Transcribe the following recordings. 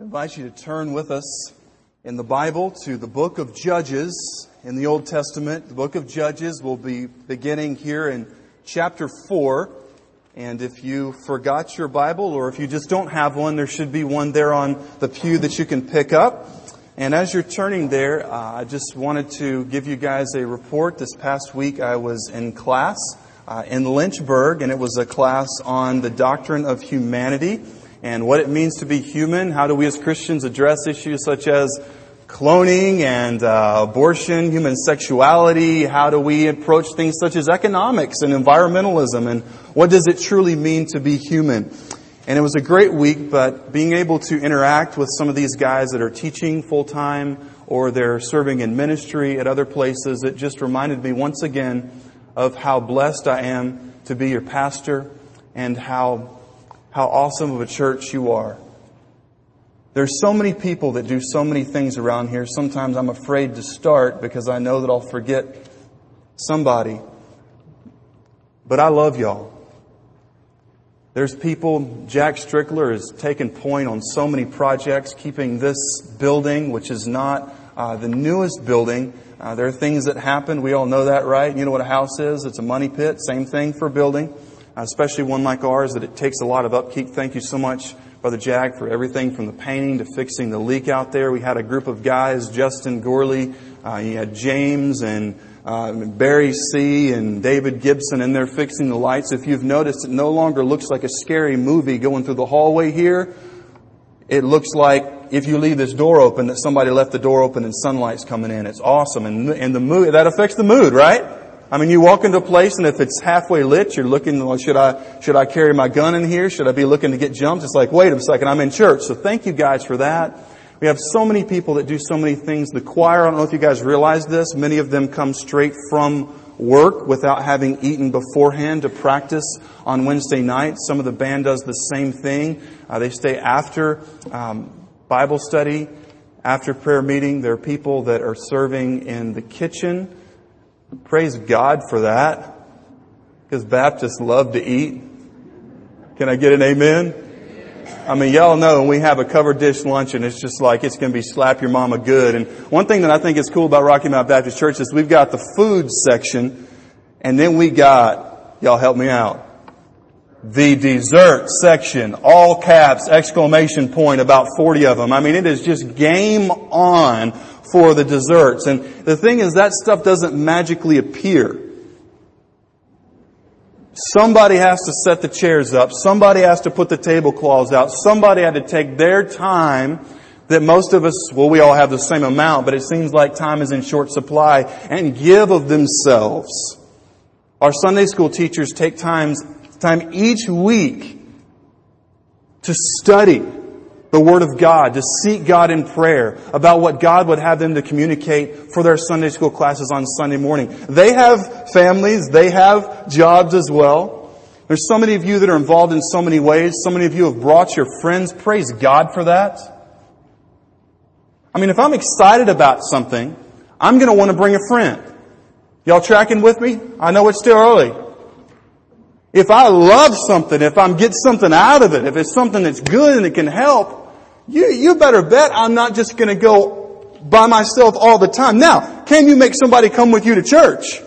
I invite you to turn with us in the Bible to the book of Judges in the Old Testament. The book of Judges will be beginning here in chapter 4. And if you forgot your Bible or if you just don't have one, there should be one there on the pew that you can pick up. And as you're turning there, uh, I just wanted to give you guys a report. This past week I was in class uh, in Lynchburg and it was a class on the doctrine of humanity and what it means to be human. How do we as Christians address issues such as cloning and uh, abortion, human sexuality? How do we approach things such as economics and environmentalism? And what does it truly mean to be human? And it was a great week, but being able to interact with some of these guys that are teaching full time or they're serving in ministry at other places, it just reminded me once again of how blessed I am to be your pastor and how how awesome of a church you are. There's so many people that do so many things around here. Sometimes I'm afraid to start because I know that I'll forget somebody. But I love y'all. There's people, Jack Strickler has taken point on so many projects, keeping this building, which is not uh, the newest building. Uh, there are things that happen. We all know that, right? You know what a house is? It's a money pit. Same thing for a building especially one like ours, that it takes a lot of upkeep. Thank you so much, Brother Jack, for everything from the painting to fixing the leak out there. We had a group of guys, Justin Gorley, uh, you had James and uh, Barry C. and David Gibson, and they're fixing the lights. If you've noticed, it no longer looks like a scary movie going through the hallway here. It looks like if you leave this door open, that somebody left the door open and sunlight's coming in. It's awesome. And, and the mood, that affects the mood, right? I mean, you walk into a place and if it's halfway lit, you're looking, well, should I, should I carry my gun in here? Should I be looking to get jumped? It's like, wait a second, I'm in church. So thank you guys for that. We have so many people that do so many things. The choir, I don't know if you guys realize this, many of them come straight from work without having eaten beforehand to practice on Wednesday night. Some of the band does the same thing. Uh, they stay after um, Bible study, after prayer meeting. There are people that are serving in the kitchen. Praise God for that. Because Baptists love to eat. Can I get an amen? I mean, y'all know we have a covered dish lunch and it's just like it's going to be slap your mama good. And one thing that I think is cool about Rocky Mount Baptist Church is we've got the food section and then we got, y'all help me out, the dessert section, all caps, exclamation point, about 40 of them. I mean, it is just game on for the desserts. And the thing is, that stuff doesn't magically appear. Somebody has to set the chairs up. Somebody has to put the tablecloths out. Somebody had to take their time that most of us, well, we all have the same amount, but it seems like time is in short supply and give of themselves. Our Sunday school teachers take times, time each week to study the Word of God, to seek God in prayer about what God would have them to communicate for their Sunday school classes on Sunday morning. They have families, they have jobs as well. There's so many of you that are involved in so many ways. So many of you have brought your friends. Praise God for that. I mean, if I'm excited about something, I'm going to want to bring a friend. Y'all tracking with me? I know it's still early. If I love something, if I'm getting something out of it, if it's something that's good and it can help, you, you better bet I'm not just going to go by myself all the time. Now, can you make somebody come with you to church?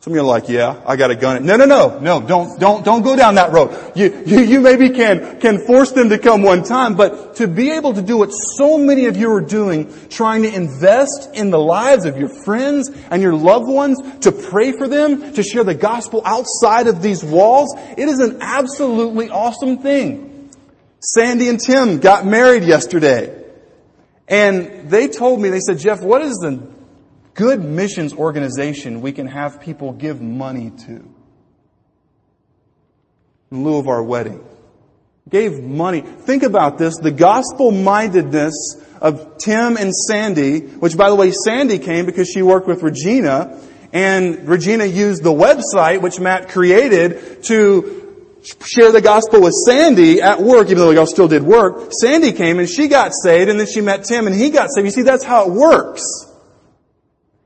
Some of you are like, yeah, I got a gun. No, no, no, no, don't, don't, don't go down that road. You, you, you maybe can, can force them to come one time, but to be able to do what so many of you are doing, trying to invest in the lives of your friends and your loved ones, to pray for them, to share the gospel outside of these walls, it is an absolutely awesome thing. Sandy and Tim got married yesterday. And they told me, they said, Jeff, what is the good missions organization we can have people give money to? In lieu of our wedding. Gave money. Think about this. The gospel mindedness of Tim and Sandy, which by the way, Sandy came because she worked with Regina, and Regina used the website which Matt created to share the gospel with Sandy at work, even though y'all still did work. Sandy came and she got saved and then she met Tim and he got saved. You see, that's how it works.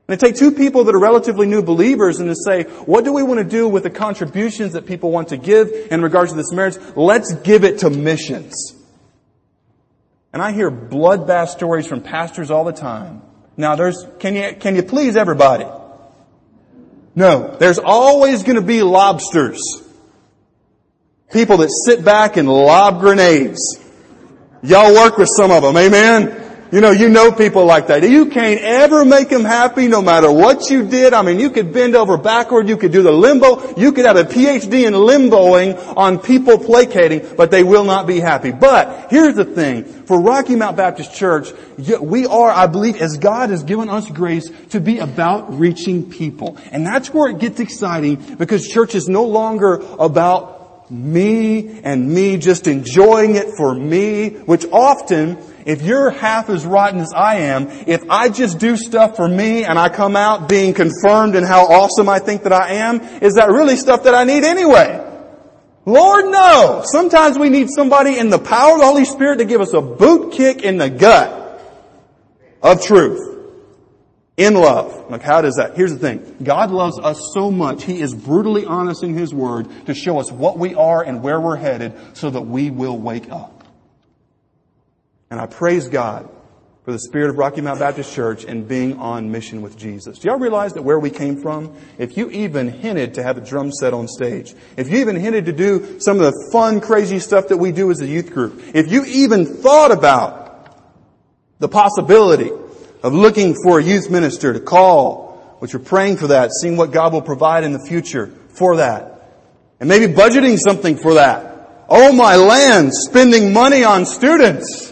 And to take two people that are relatively new believers and to say, what do we want to do with the contributions that people want to give in regards to this marriage? Let's give it to missions. And I hear bloodbath stories from pastors all the time. Now there's, can you, can you please everybody? No. There's always gonna be lobsters. People that sit back and lob grenades. Y'all work with some of them, amen? You know, you know people like that. You can't ever make them happy no matter what you did. I mean, you could bend over backward, you could do the limbo, you could have a PhD in limboing on people placating, but they will not be happy. But here's the thing. For Rocky Mount Baptist Church, we are, I believe, as God has given us grace to be about reaching people. And that's where it gets exciting because church is no longer about me and me just enjoying it for me, which often if you're half as rotten as I am, if I just do stuff for me and I come out being confirmed in how awesome I think that I am, is that really stuff that I need anyway? Lord, no. Sometimes we need somebody in the power of the Holy Spirit to give us a boot kick in the gut of truth. In love. Like how does that? Here's the thing. God loves us so much, He is brutally honest in His Word to show us what we are and where we're headed so that we will wake up. And I praise God for the spirit of Rocky Mount Baptist Church and being on mission with Jesus. Do y'all realize that where we came from, if you even hinted to have a drum set on stage, if you even hinted to do some of the fun, crazy stuff that we do as a youth group, if you even thought about the possibility of looking for a youth minister to call, which we're praying for that, seeing what God will provide in the future for that, and maybe budgeting something for that. Oh my land, spending money on students.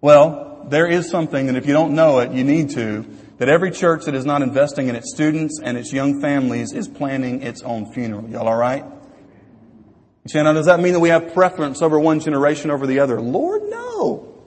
Well, there is something, and if you don't know it, you need to, that every church that is not investing in its students and its young families is planning its own funeral. Y'all alright? Now does that mean that we have preference over one generation over the other? Lord, no.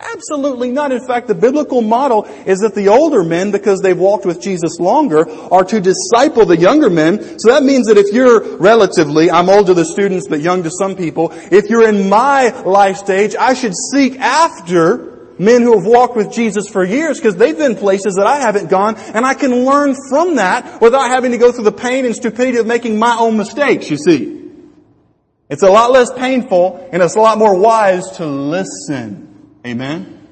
Absolutely not. In fact, the biblical model is that the older men, because they've walked with Jesus longer, are to disciple the younger men. So that means that if you're relatively, I'm old to the students but young to some people, if you're in my life stage, I should seek after men who have walked with Jesus for years because they've been places that I haven't gone and I can learn from that without having to go through the pain and stupidity of making my own mistakes, you see. It's a lot less painful and it's a lot more wise to listen Amen?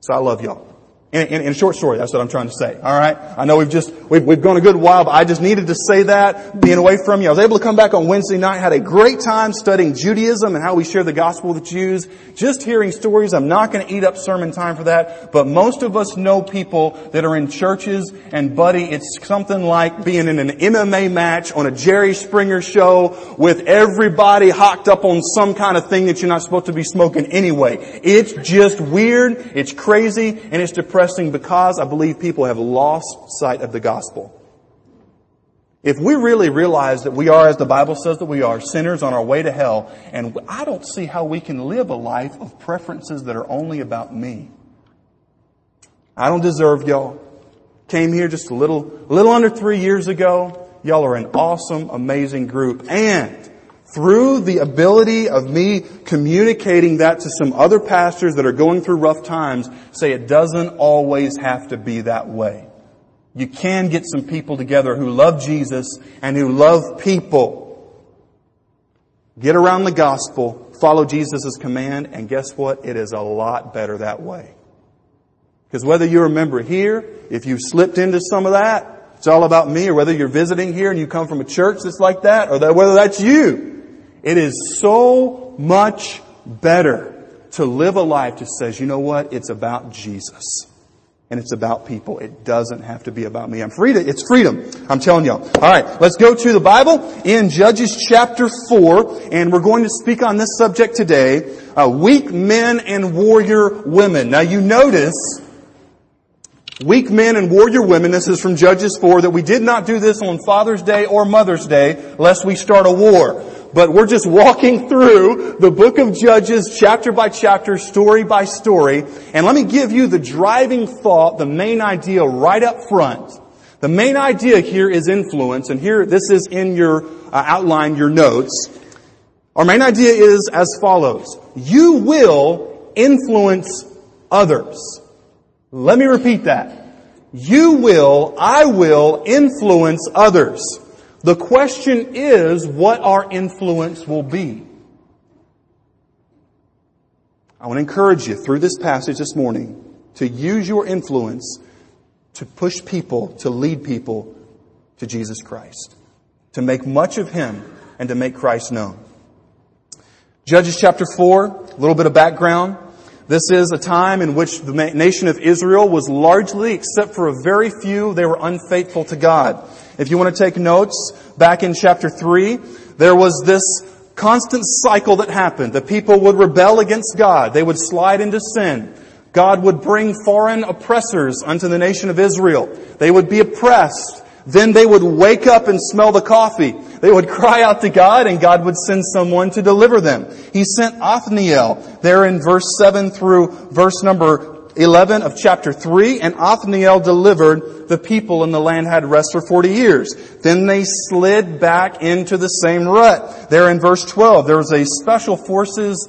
So I love y'all. In, in, in, a short story, that's what I'm trying to say. All right. I know we've just we've, we've gone a good while, but I just needed to say that. Being away from you, I was able to come back on Wednesday night. Had a great time studying Judaism and how we share the gospel with Jews. Just hearing stories. I'm not going to eat up sermon time for that. But most of us know people that are in churches, and buddy, it's something like being in an MMA match on a Jerry Springer show with everybody hocked up on some kind of thing that you're not supposed to be smoking anyway. It's just weird. It's crazy, and it's depressing because I believe people have lost sight of the gospel. If we really realize that we are, as the Bible says that we are, sinners on our way to hell, and I don't see how we can live a life of preferences that are only about me. I don't deserve y'all. Came here just a little, a little under three years ago. Y'all are an awesome, amazing group. And through the ability of me communicating that to some other pastors that are going through rough times, say it doesn't always have to be that way. You can get some people together who love Jesus and who love people. Get around the gospel, follow Jesus' command, and guess what? It is a lot better that way. Because whether you're a member here, if you've slipped into some of that, it's all about me, or whether you're visiting here and you come from a church that's like that, or that, whether that's you, it is so much better to live a life that says, you know what? It's about Jesus. And it's about people. It doesn't have to be about me. I'm free to, it's freedom. I'm telling y'all. Alright, let's go to the Bible in Judges chapter 4, and we're going to speak on this subject today, uh, weak men and warrior women. Now you notice, weak men and warrior women, this is from Judges 4, that we did not do this on Father's Day or Mother's Day, lest we start a war but we're just walking through the book of Judges chapter by chapter, story by story. And let me give you the driving thought, the main idea right up front. The main idea here is influence, and here, this is in your uh, outline, your notes. Our main idea is as follows. You will influence others. Let me repeat that. You will, I will influence others. The question is what our influence will be. I want to encourage you through this passage this morning to use your influence to push people, to lead people to Jesus Christ, to make much of Him and to make Christ known. Judges chapter 4, a little bit of background. This is a time in which the nation of Israel was largely, except for a very few, they were unfaithful to God. If you want to take notes, back in chapter 3, there was this constant cycle that happened. The people would rebel against God. They would slide into sin. God would bring foreign oppressors unto the nation of Israel. They would be oppressed. Then they would wake up and smell the coffee. They would cry out to God and God would send someone to deliver them. He sent Othniel there in verse 7 through verse number 11 of chapter 3 and Othniel delivered the people and the land had rest for 40 years. Then they slid back into the same rut. There in verse 12, there was a special forces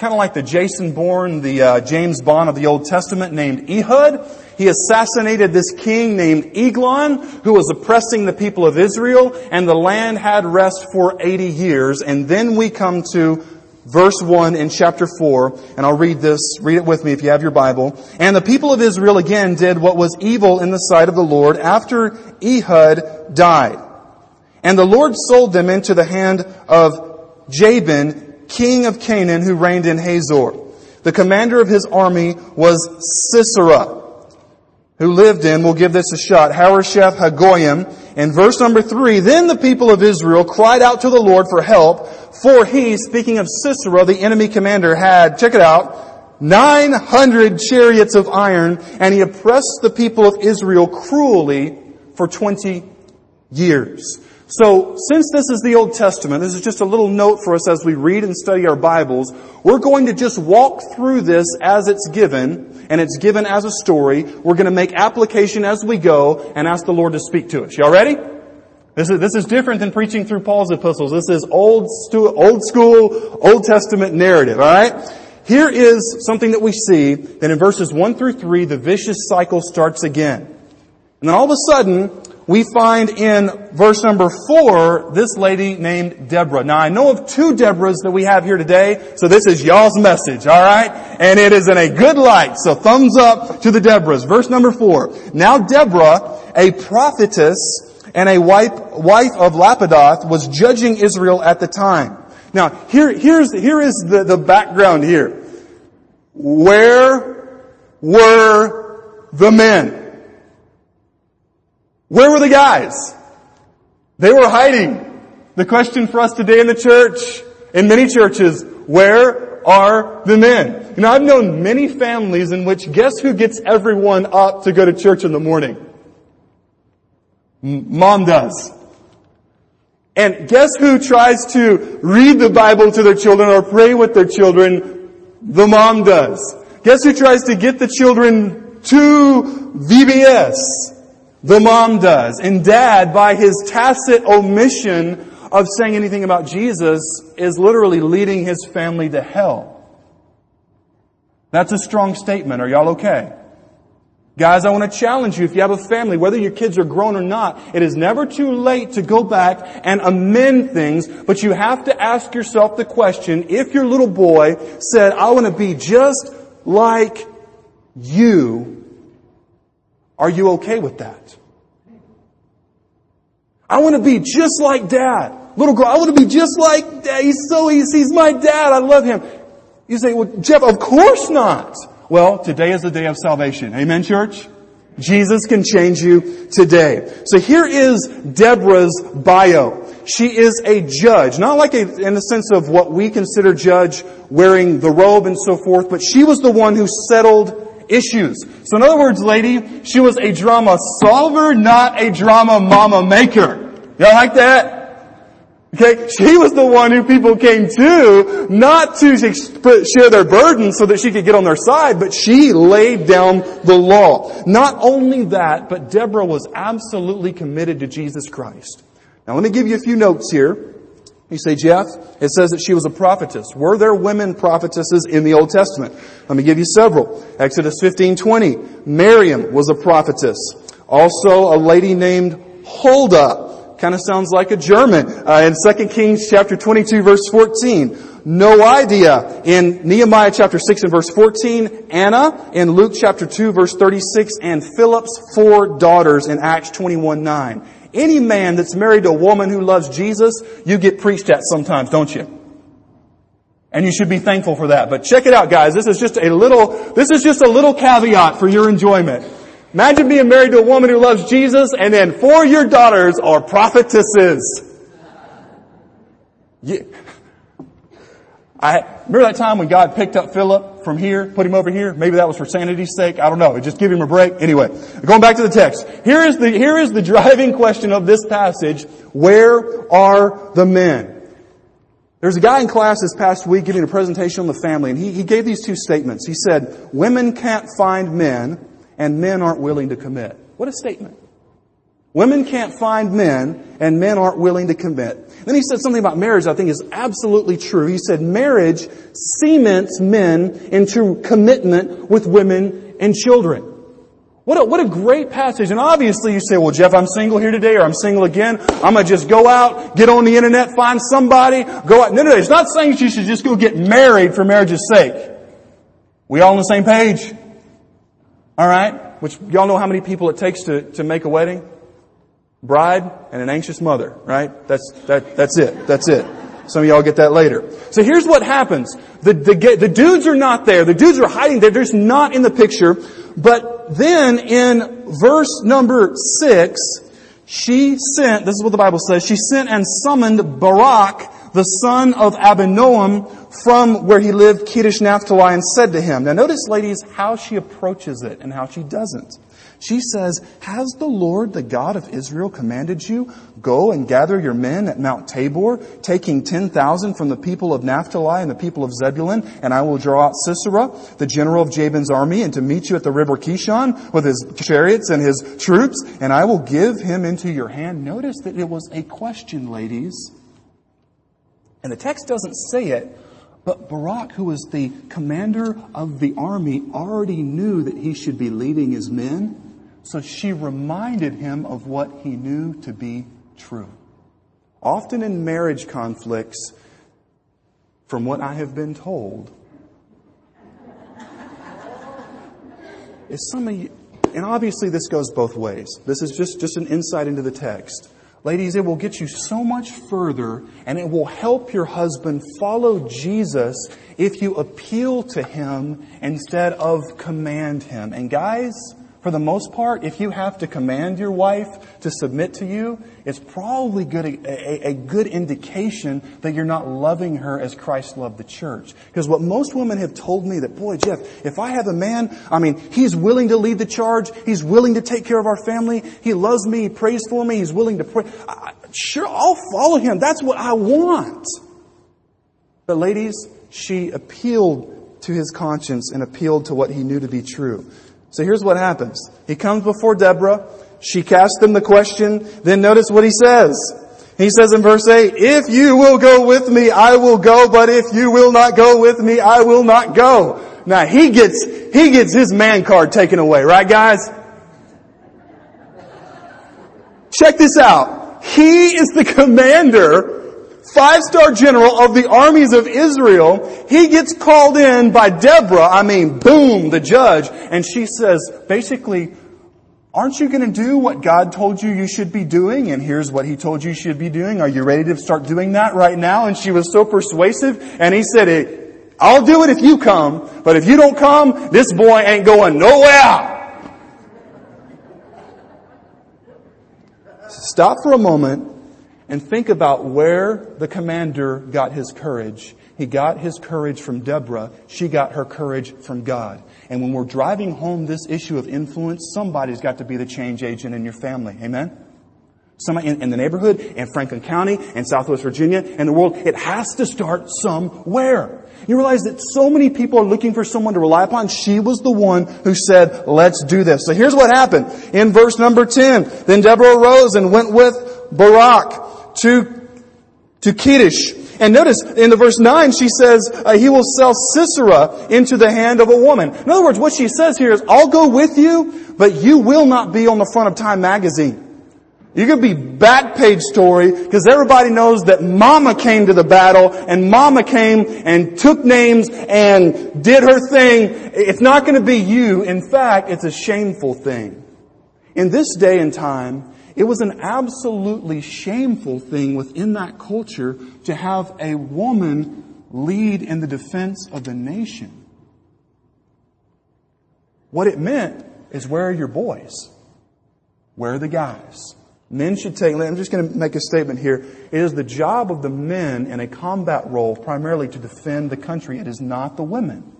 kind of like the Jason Bourne, the uh, James Bond of the Old Testament named Ehud. He assassinated this king named Eglon who was oppressing the people of Israel and the land had rest for 80 years. And then we come to verse 1 in chapter 4, and I'll read this, read it with me if you have your Bible. And the people of Israel again did what was evil in the sight of the Lord after Ehud died. And the Lord sold them into the hand of Jabin, king of Canaan who reigned in Hazor. The commander of his army was Sisera, who lived in, we'll give this a shot, Harosheth Hagoyim. In verse number three, then the people of Israel cried out to the Lord for help, for he, speaking of Sisera, the enemy commander, had, check it out, 900 chariots of iron, and he oppressed the people of Israel cruelly for 20 years. So, since this is the Old Testament, this is just a little note for us as we read and study our Bibles. We're going to just walk through this as it's given, and it's given as a story. We're going to make application as we go and ask the Lord to speak to us. Y'all ready? This is, this is different than preaching through Paul's epistles. This is old, stu- old school, Old Testament narrative, alright? Here is something that we see that in verses 1 through 3, the vicious cycle starts again. And then all of a sudden, we find in verse number four, this lady named Deborah. Now I know of two Deborahs that we have here today, so this is y'all's message, alright? And it is in a good light, so thumbs up to the Deborahs. Verse number four. Now Deborah, a prophetess and a wife, wife of Lapidoth, was judging Israel at the time. Now, here, here's, here is the, the background here. Where were the men? Where were the guys? They were hiding. The question for us today in the church, in many churches, where are the men? You know, I've known many families in which guess who gets everyone up to go to church in the morning? Mom does. And guess who tries to read the Bible to their children or pray with their children? The mom does. Guess who tries to get the children to VBS? The mom does. And dad, by his tacit omission of saying anything about Jesus, is literally leading his family to hell. That's a strong statement. Are y'all okay? Guys, I want to challenge you, if you have a family, whether your kids are grown or not, it is never too late to go back and amend things, but you have to ask yourself the question, if your little boy said, I want to be just like you, are you okay with that? I want to be just like dad. Little girl, I want to be just like dad. He's so easy. He's my dad. I love him. You say, well, Jeff, of course not. Well, today is the day of salvation. Amen, church? Jesus can change you today. So here is Deborah's bio. She is a judge, not like a, in the sense of what we consider judge wearing the robe and so forth, but she was the one who settled issues. So in other words, lady, she was a drama solver, not a drama mama maker. Y'all like that? Okay, she was the one who people came to, not to share their burden so that she could get on their side, but she laid down the law. Not only that, but Deborah was absolutely committed to Jesus Christ. Now let me give you a few notes here. You say, Jeff, it says that she was a prophetess. Were there women prophetesses in the Old Testament? Let me give you several. Exodus 15:20. Miriam was a prophetess. Also a lady named Huldah. Kind of sounds like a German. Uh, in 2 Kings chapter 22 verse 14. No idea. In Nehemiah chapter 6 and verse 14, Anna. In Luke chapter 2 verse 36, and Philip's four daughters in Acts 21 9. Any man that's married to a woman who loves Jesus, you get preached at sometimes, don't you? And you should be thankful for that. But check it out, guys. This is just a little, this is just a little caveat for your enjoyment. Imagine being married to a woman who loves Jesus and then four of your daughters are prophetesses. Yeah. I remember that time when God picked up Philip from here, put him over here. Maybe that was for sanity's sake. I don't know. Just give him a break. Anyway, going back to the text. Here is the here is the driving question of this passage. Where are the men? There's a guy in class this past week giving a presentation on the family, and he, he gave these two statements. He said, "Women can't find men, and men aren't willing to commit." What a statement! Women can't find men, and men aren't willing to commit. Then he said something about marriage I think is absolutely true. He said marriage cements men into commitment with women and children. What a, what a great passage. And obviously you say, well, Jeff, I'm single here today or I'm single again. I'm going to just go out, get on the internet, find somebody, go out. No, no, no. It's not saying you should just go get married for marriage's sake. We all on the same page? All right? Which y'all know how many people it takes to, to make a wedding? Bride and an anxious mother, right? That's, that, that's it. That's it. Some of y'all get that later. So here's what happens. The, the, the dudes are not there. The dudes are hiding. They're just not in the picture. But then in verse number six, she sent, this is what the Bible says, she sent and summoned Barak, the son of Abinoam, from where he lived, Kedesh Naphtali, and said to him. Now notice, ladies, how she approaches it and how she doesn't. She says, Has the Lord, the God of Israel, commanded you? Go and gather your men at Mount Tabor, taking 10,000 from the people of Naphtali and the people of Zebulun, and I will draw out Sisera, the general of Jabin's army, and to meet you at the river Kishon with his chariots and his troops, and I will give him into your hand. Notice that it was a question, ladies. And the text doesn't say it, but Barak, who was the commander of the army, already knew that he should be leading his men. So she reminded him of what he knew to be true. Often in marriage conflicts, from what I have been told, is some of you, and obviously this goes both ways. This is just, just an insight into the text. Ladies, it will get you so much further and it will help your husband follow Jesus if you appeal to him instead of command him. And guys, for the most part, if you have to command your wife to submit to you, it's probably good, a, a, good indication that you're not loving her as Christ loved the church. Because what most women have told me that, boy, Jeff, if I have a man, I mean, he's willing to lead the charge, he's willing to take care of our family, he loves me, he prays for me, he's willing to pray. I, sure, I'll follow him. That's what I want. But ladies, she appealed to his conscience and appealed to what he knew to be true. So here's what happens. He comes before Deborah. She casts him the question. Then notice what he says. He says in verse 8, if you will go with me, I will go, but if you will not go with me, I will not go. Now he gets, he gets his man card taken away, right guys? Check this out. He is the commander five star general of the armies of Israel, he gets called in by Deborah, I mean, boom, the judge, and she says, basically, aren't you going to do what God told you you should be doing? And here's what he told you you should be doing. Are you ready to start doing that right now? And she was so persuasive, and he said, I'll do it if you come, but if you don't come, this boy ain't going nowhere. Stop for a moment and think about where the commander got his courage. He got his courage from Deborah. She got her courage from God. And when we're driving home this issue of influence, somebody's got to be the change agent in your family. Amen? Somebody in, in the neighborhood, in Franklin County, in Southwest Virginia, in the world. It has to start somewhere. You realize that so many people are looking for someone to rely upon. She was the one who said, let's do this. So here's what happened. In verse number 10, then Deborah arose and went with Barak to, to Kedesh. And notice in the verse 9 she says, uh, he will sell Sisera into the hand of a woman. In other words, what she says here is, I'll go with you, but you will not be on the front of Time magazine. You could be back page story because everybody knows that mama came to the battle and mama came and took names and did her thing. It's not going to be you. In fact, it's a shameful thing. In this day and time, it was an absolutely shameful thing within that culture to have a woman lead in the defense of the nation. What it meant is where are your boys? Where are the guys? Men should take, I'm just going to make a statement here. It is the job of the men in a combat role primarily to defend the country. It is not the women.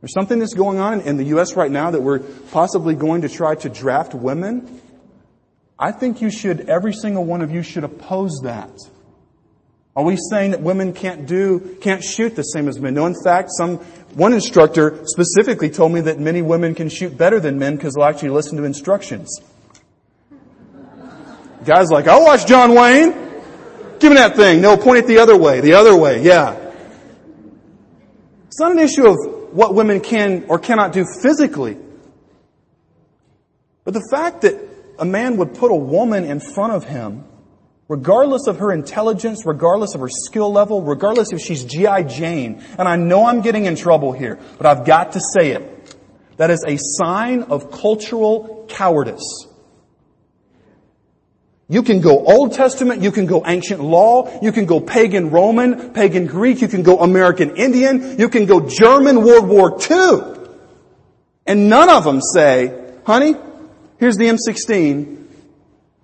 There's something that's going on in the U.S. right now that we're possibly going to try to draft women. I think you should, every single one of you should oppose that. Are we saying that women can't do, can't shoot the same as men? No, in fact, some, one instructor specifically told me that many women can shoot better than men because they'll actually listen to instructions. Guy's like, I'll watch John Wayne. Give me that thing. No, point it the other way. The other way. Yeah. It's not an issue of what women can or cannot do physically. But the fact that a man would put a woman in front of him, regardless of her intelligence, regardless of her skill level, regardless if she's G.I. Jane, and I know I'm getting in trouble here, but I've got to say it. That is a sign of cultural cowardice. You can go Old Testament, you can go ancient law, you can go pagan Roman, pagan Greek, you can go American Indian, you can go German World War II. And none of them say, honey, here's the M16,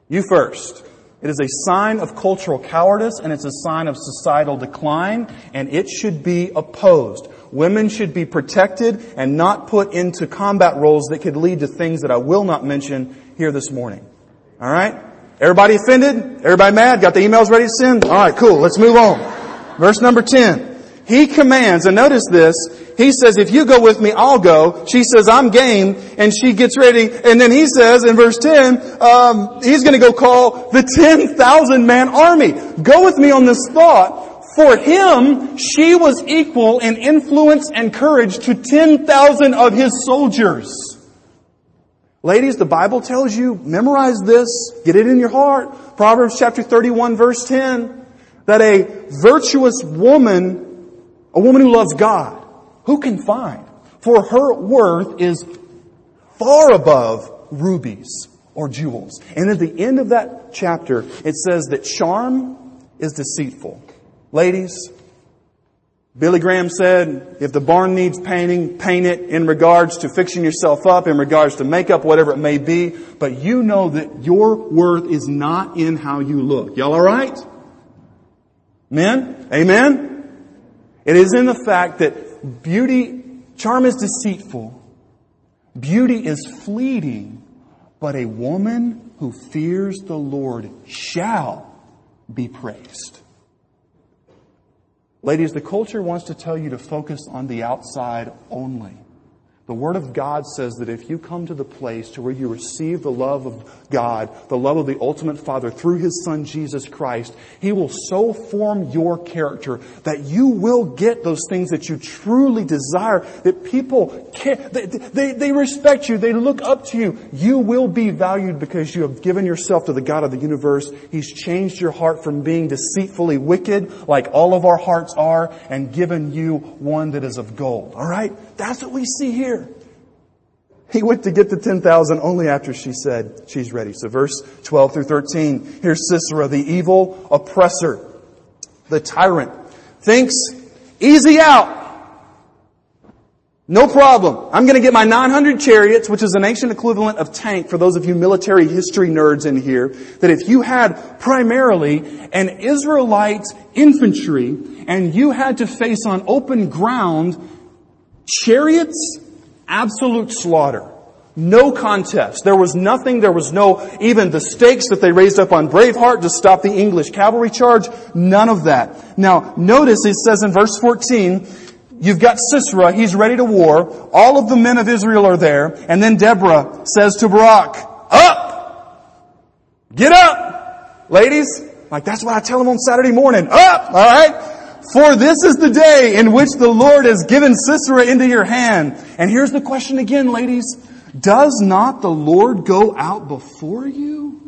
you first. It is a sign of cultural cowardice and it's a sign of societal decline and it should be opposed. Women should be protected and not put into combat roles that could lead to things that I will not mention here this morning. Alright? Everybody offended? Everybody mad? Got the emails ready to send? Alright, cool. Let's move on. Verse number 10. He commands, and notice this, he says, if you go with me, I'll go. She says, I'm game, and she gets ready, and then he says in verse 10, um, he's gonna go call the 10,000 man army. Go with me on this thought. For him, she was equal in influence and courage to 10,000 of his soldiers. Ladies, the Bible tells you, memorize this, get it in your heart. Proverbs chapter 31 verse 10, that a virtuous woman, a woman who loves God, who can find? For her worth is far above rubies or jewels. And at the end of that chapter, it says that charm is deceitful. Ladies, Billy Graham said, if the barn needs painting, paint it in regards to fixing yourself up, in regards to makeup, whatever it may be. But you know that your worth is not in how you look. Y'all alright? Men? Amen? It is in the fact that beauty, charm is deceitful. Beauty is fleeting. But a woman who fears the Lord shall be praised. Ladies, the culture wants to tell you to focus on the outside only. The Word of God says that if you come to the place to where you receive the love of God, the love of the ultimate Father through His Son Jesus Christ, He will so form your character that you will get those things that you truly desire, that people care, they, they, they respect you, they look up to you. You will be valued because you have given yourself to the God of the universe. He's changed your heart from being deceitfully wicked, like all of our hearts are, and given you one that is of gold. Alright? That's what we see here. He went to get the 10,000 only after she said she's ready. So verse 12 through 13. Here's Sisera, the evil oppressor, the tyrant, thinks easy out. No problem. I'm going to get my 900 chariots, which is an ancient equivalent of tank for those of you military history nerds in here, that if you had primarily an Israelite infantry and you had to face on open ground Chariots, absolute slaughter. No contest. There was nothing, there was no, even the stakes that they raised up on Braveheart to stop the English cavalry charge, none of that. Now, notice it says in verse 14, you've got Sisera, he's ready to war, all of the men of Israel are there, and then Deborah says to Barak, up! Get up! Ladies, like that's what I tell them on Saturday morning, up! Alright? For this is the day in which the Lord has given Sisera into your hand. And here's the question again, ladies. Does not the Lord go out before you?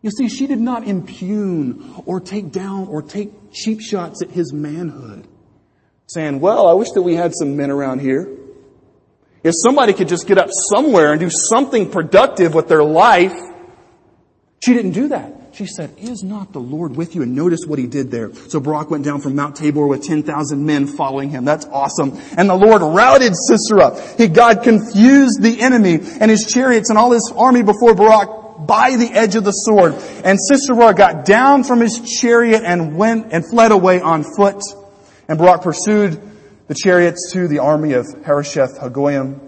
You see, she did not impugn or take down or take cheap shots at his manhood. Saying, well, I wish that we had some men around here. If somebody could just get up somewhere and do something productive with their life. She didn't do that. She said, is not the Lord with you? And notice what he did there. So Barak went down from Mount Tabor with 10,000 men following him. That's awesome. And the Lord routed Sisera. He, God confused the enemy and his chariots and all his army before Barak by the edge of the sword. And Sisera got down from his chariot and went and fled away on foot. And Barak pursued the chariots to the army of Harosheth Hagoyim.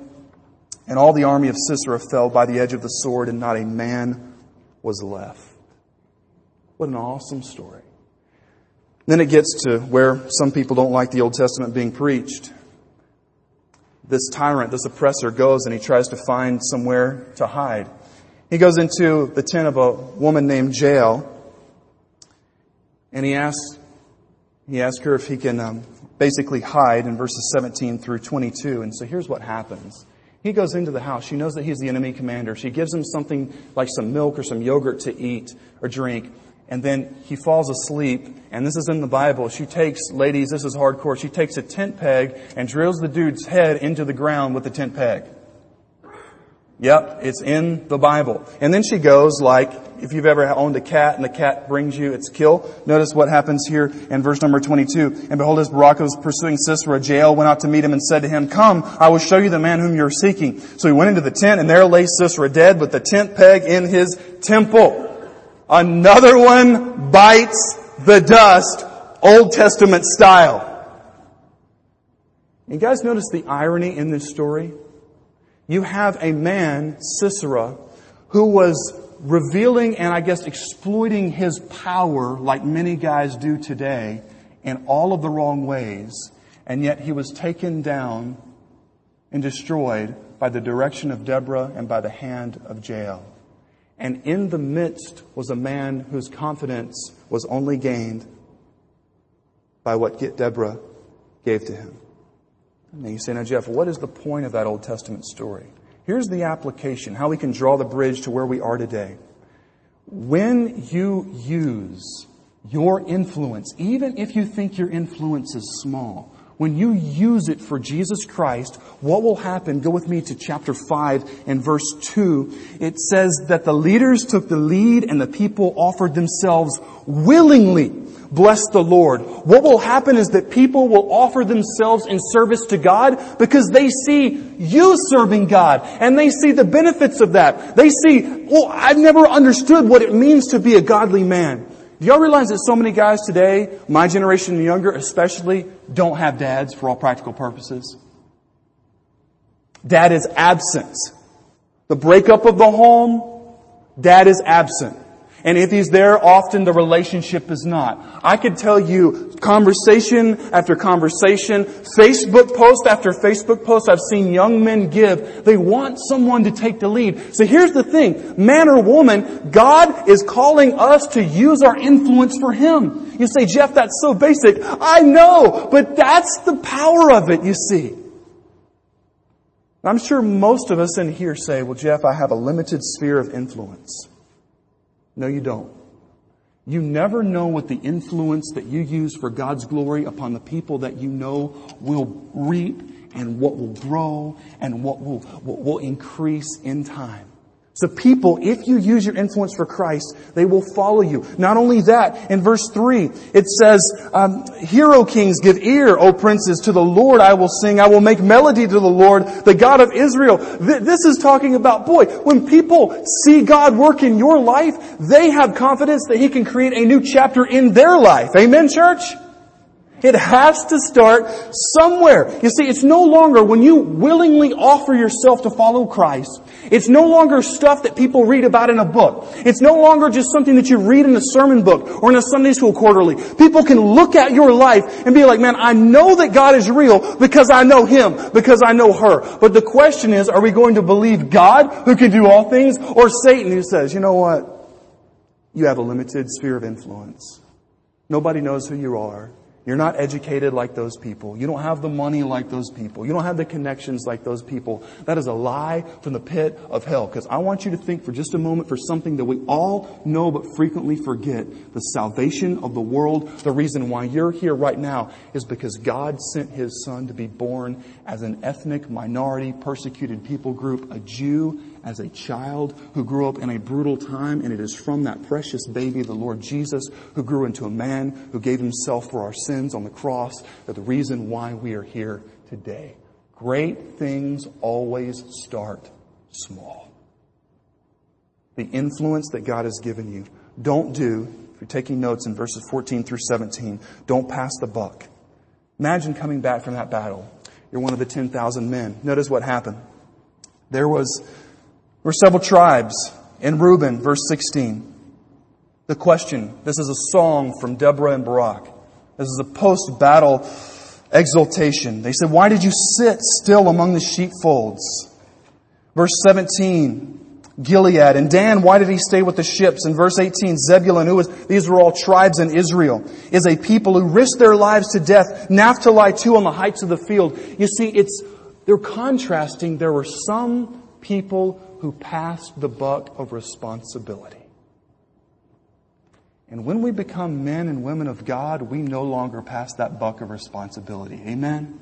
And all the army of Sisera fell by the edge of the sword and not a man was left. What an awesome story. Then it gets to where some people don't like the Old Testament being preached. This tyrant, this oppressor goes and he tries to find somewhere to hide. He goes into the tent of a woman named Jael and he asks, he asks her if he can um, basically hide in verses 17 through 22. And so here's what happens. He goes into the house. She knows that he's the enemy commander. She gives him something like some milk or some yogurt to eat or drink and then he falls asleep. And this is in the Bible. She takes, ladies, this is hardcore. She takes a tent peg and drills the dude's head into the ground with the tent peg. Yep, it's in the Bible. And then she goes like, if you've ever owned a cat and the cat brings you its kill, notice what happens here in verse number 22. And behold, as Barak was pursuing Sisera, Jael went out to meet him and said to him, Come, I will show you the man whom you're seeking. So he went into the tent and there lay Sisera dead with the tent peg in his temple. Another one bites the dust, Old Testament style. You guys notice the irony in this story? You have a man, Sisera, who was revealing and I guess exploiting his power like many guys do today in all of the wrong ways, and yet he was taken down and destroyed by the direction of Deborah and by the hand of Jael. And in the midst was a man whose confidence was only gained by what Deborah gave to him. And you say, now Jeff, what is the point of that Old Testament story? Here's the application, how we can draw the bridge to where we are today. When you use your influence, even if you think your influence is small, when you use it for Jesus Christ, what will happen? Go with me to chapter 5 and verse 2. It says that the leaders took the lead and the people offered themselves willingly. Bless the Lord. What will happen is that people will offer themselves in service to God because they see you serving God and they see the benefits of that. They see, oh, I've never understood what it means to be a godly man. Do y'all realize that so many guys today, my generation and younger especially, don't have dads for all practical purposes? Dad is absent. The breakup of the home, dad is absent. And if he's there, often the relationship is not. I could tell you conversation after conversation, Facebook post after Facebook post I've seen young men give. They want someone to take the lead. So here's the thing. Man or woman, God is calling us to use our influence for Him. You say, Jeff, that's so basic. I know, but that's the power of it, you see. I'm sure most of us in here say, well, Jeff, I have a limited sphere of influence. No, you don't. You never know what the influence that you use for God's glory upon the people that you know will reap and what will grow and what will, what will increase in time. So people, if you use your influence for Christ, they will follow you. Not only that, in verse 3, it says, um, Hear, O kings, give ear, O princes, to the Lord I will sing. I will make melody to the Lord, the God of Israel. Th- this is talking about, boy, when people see God work in your life, they have confidence that He can create a new chapter in their life. Amen, church? It has to start somewhere. You see, it's no longer when you willingly offer yourself to follow Christ, it's no longer stuff that people read about in a book. It's no longer just something that you read in a sermon book or in a Sunday school quarterly. People can look at your life and be like, man, I know that God is real because I know Him, because I know her. But the question is, are we going to believe God who can do all things or Satan who says, you know what? You have a limited sphere of influence. Nobody knows who you are. You're not educated like those people. You don't have the money like those people. You don't have the connections like those people. That is a lie from the pit of hell. Because I want you to think for just a moment for something that we all know but frequently forget. The salvation of the world. The reason why you're here right now is because God sent His Son to be born as an ethnic minority persecuted people group, a Jew as a child who grew up in a brutal time, and it is from that precious baby, the Lord Jesus, who grew into a man who gave himself for our sins on the cross, that the reason why we are here today. Great things always start small. The influence that God has given you. Don't do, if you're taking notes in verses 14 through 17, don't pass the buck. Imagine coming back from that battle. You're one of the 10,000 men. Notice what happened. There was were several tribes in Reuben, verse 16. The question, this is a song from Deborah and Barak. This is a post-battle exultation. They said, why did you sit still among the sheepfolds? Verse 17, Gilead. And Dan, why did he stay with the ships? In verse 18, Zebulun, who was, these were all tribes in Israel, is a people who risked their lives to death. Naphtali too on the heights of the field. You see, it's, they're contrasting. There were some people who passed the buck of responsibility. And when we become men and women of God, we no longer pass that buck of responsibility. Amen?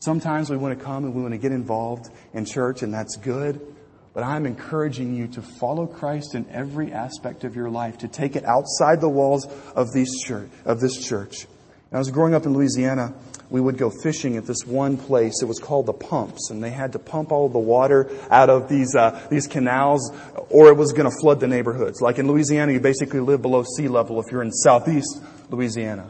Sometimes we want to come and we want to get involved in church, and that's good. But I'm encouraging you to follow Christ in every aspect of your life, to take it outside the walls of, these church, of this church. I was growing up in Louisiana, we would go fishing at this one place. It was called the pumps, and they had to pump all the water out of these uh, these canals, or it was going to flood the neighborhoods. Like in Louisiana, you basically live below sea level if you're in southeast Louisiana,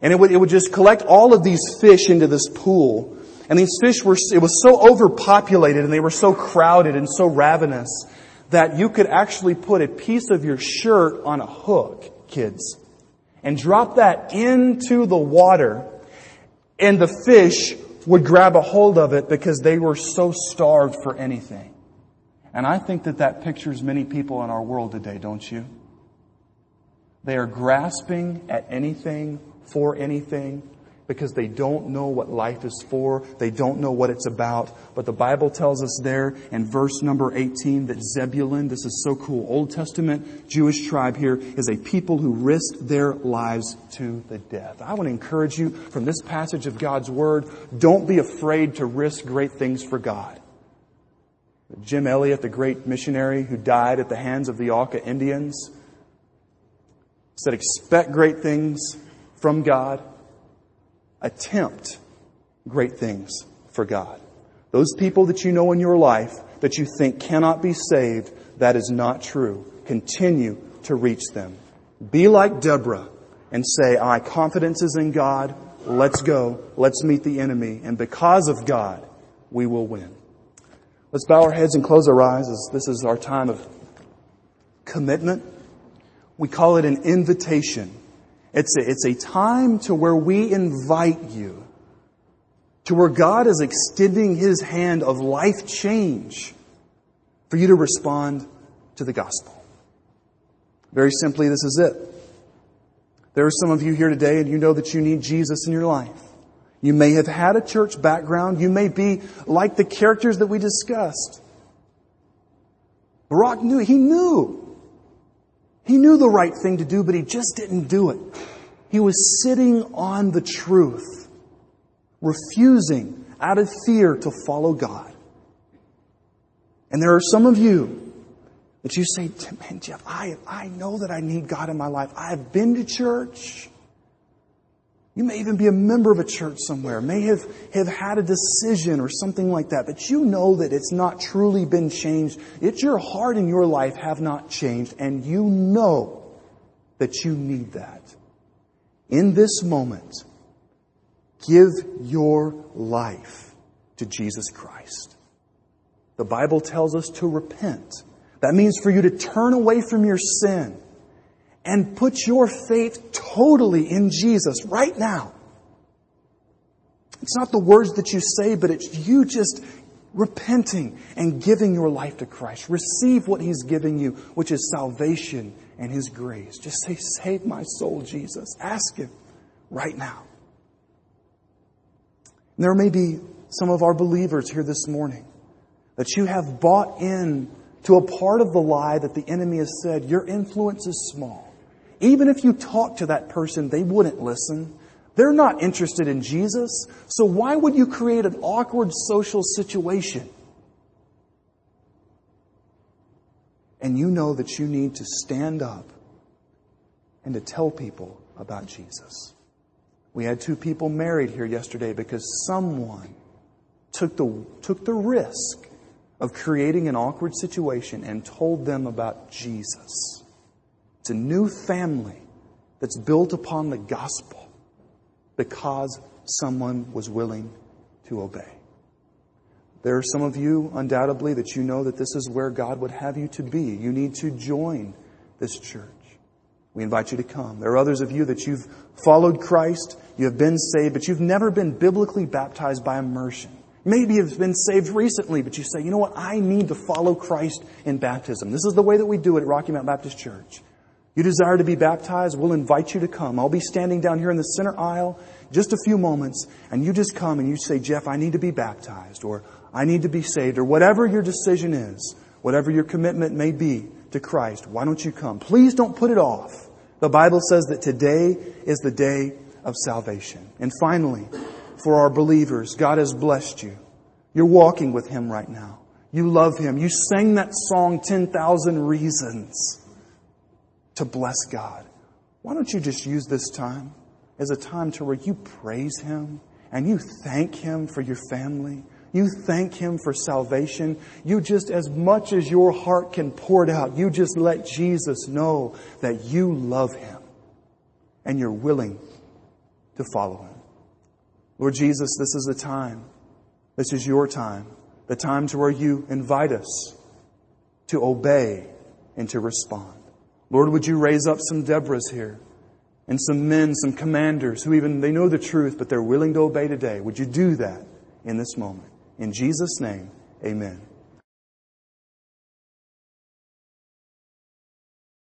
and it would it would just collect all of these fish into this pool, and these fish were it was so overpopulated and they were so crowded and so ravenous that you could actually put a piece of your shirt on a hook, kids, and drop that into the water and the fish would grab a hold of it because they were so starved for anything. And I think that that pictures many people in our world today, don't you? They are grasping at anything for anything because they don't know what life is for. They don't know what it's about. But the Bible tells us there in verse number 18 that Zebulun, this is so cool, Old Testament Jewish tribe here, is a people who risked their lives to the death. I want to encourage you from this passage of God's Word, don't be afraid to risk great things for God. Jim Elliot, the great missionary who died at the hands of the Auca Indians, said, expect great things from God attempt great things for God. Those people that you know in your life that you think cannot be saved, that is not true. Continue to reach them. Be like Deborah and say, my confidence is in God. Let's go. Let's meet the enemy. And because of God, we will win. Let's bow our heads and close our eyes as this is our time of commitment. We call it an invitation. It's a, it's a time to where we invite you to where God is extending His hand of life change for you to respond to the gospel. Very simply, this is it. There are some of you here today and you know that you need Jesus in your life. You may have had a church background. You may be like the characters that we discussed. Barak knew, he knew he knew the right thing to do, but he just didn't do it. He was sitting on the truth, refusing out of fear to follow God. And there are some of you that you say, man, Jeff, I, I know that I need God in my life. I've been to church. You may even be a member of a church somewhere, may have, have had a decision or something like that, but you know that it's not truly been changed. It's your heart and your life have not changed, and you know that you need that. In this moment, give your life to Jesus Christ. The Bible tells us to repent. That means for you to turn away from your sin and put your faith totally in Jesus right now. It's not the words that you say, but it's you just repenting and giving your life to Christ. Receive what He's giving you, which is salvation and His grace. Just say, Save my soul, Jesus. Ask Him. right now. And there may be some of our believers here this morning that you have bought in to a part of the lie that the enemy has said, your influence is small. Even if you talk to that person, they wouldn't listen. They're not interested in Jesus, so why would you create an awkward social situation? And you know that you need to stand up and to tell people about Jesus. We had two people married here yesterday because someone took the, took the risk of creating an awkward situation and told them about Jesus. It's a new family that's built upon the gospel because someone was willing to obey. There are some of you, undoubtedly, that you know that this is where God would have you to be. You need to join this church. We invite you to come. There are others of you that you've followed Christ, you have been saved, but you've never been biblically baptized by immersion. Maybe you've been saved recently, but you say, you know what? I need to follow Christ in baptism. This is the way that we do it at Rocky Mount Baptist Church. You desire to be baptized? We'll invite you to come. I'll be standing down here in the center aisle just a few moments, and you just come and you say, Jeff, I need to be baptized, or I need to be saved, or whatever your decision is, whatever your commitment may be to Christ. Why don't you come? Please don't put it off. The Bible says that today is the day of salvation. And finally, for our believers, God has blessed you. You're walking with Him right now. You love Him. You sang that song, 10,000 Reasons to bless God. Why don't you just use this time as a time to where you praise Him and you thank Him for your family. You thank Him for salvation. You just, as much as your heart can pour it out, you just let Jesus know that you love Him and you're willing to follow Him. Lord Jesus, this is the time. This is your time. The time to where you invite us to obey and to respond. Lord, would you raise up some Deborahs here and some men, some commanders who even, they know the truth, but they're willing to obey today. Would you do that in this moment? In Jesus' name, amen.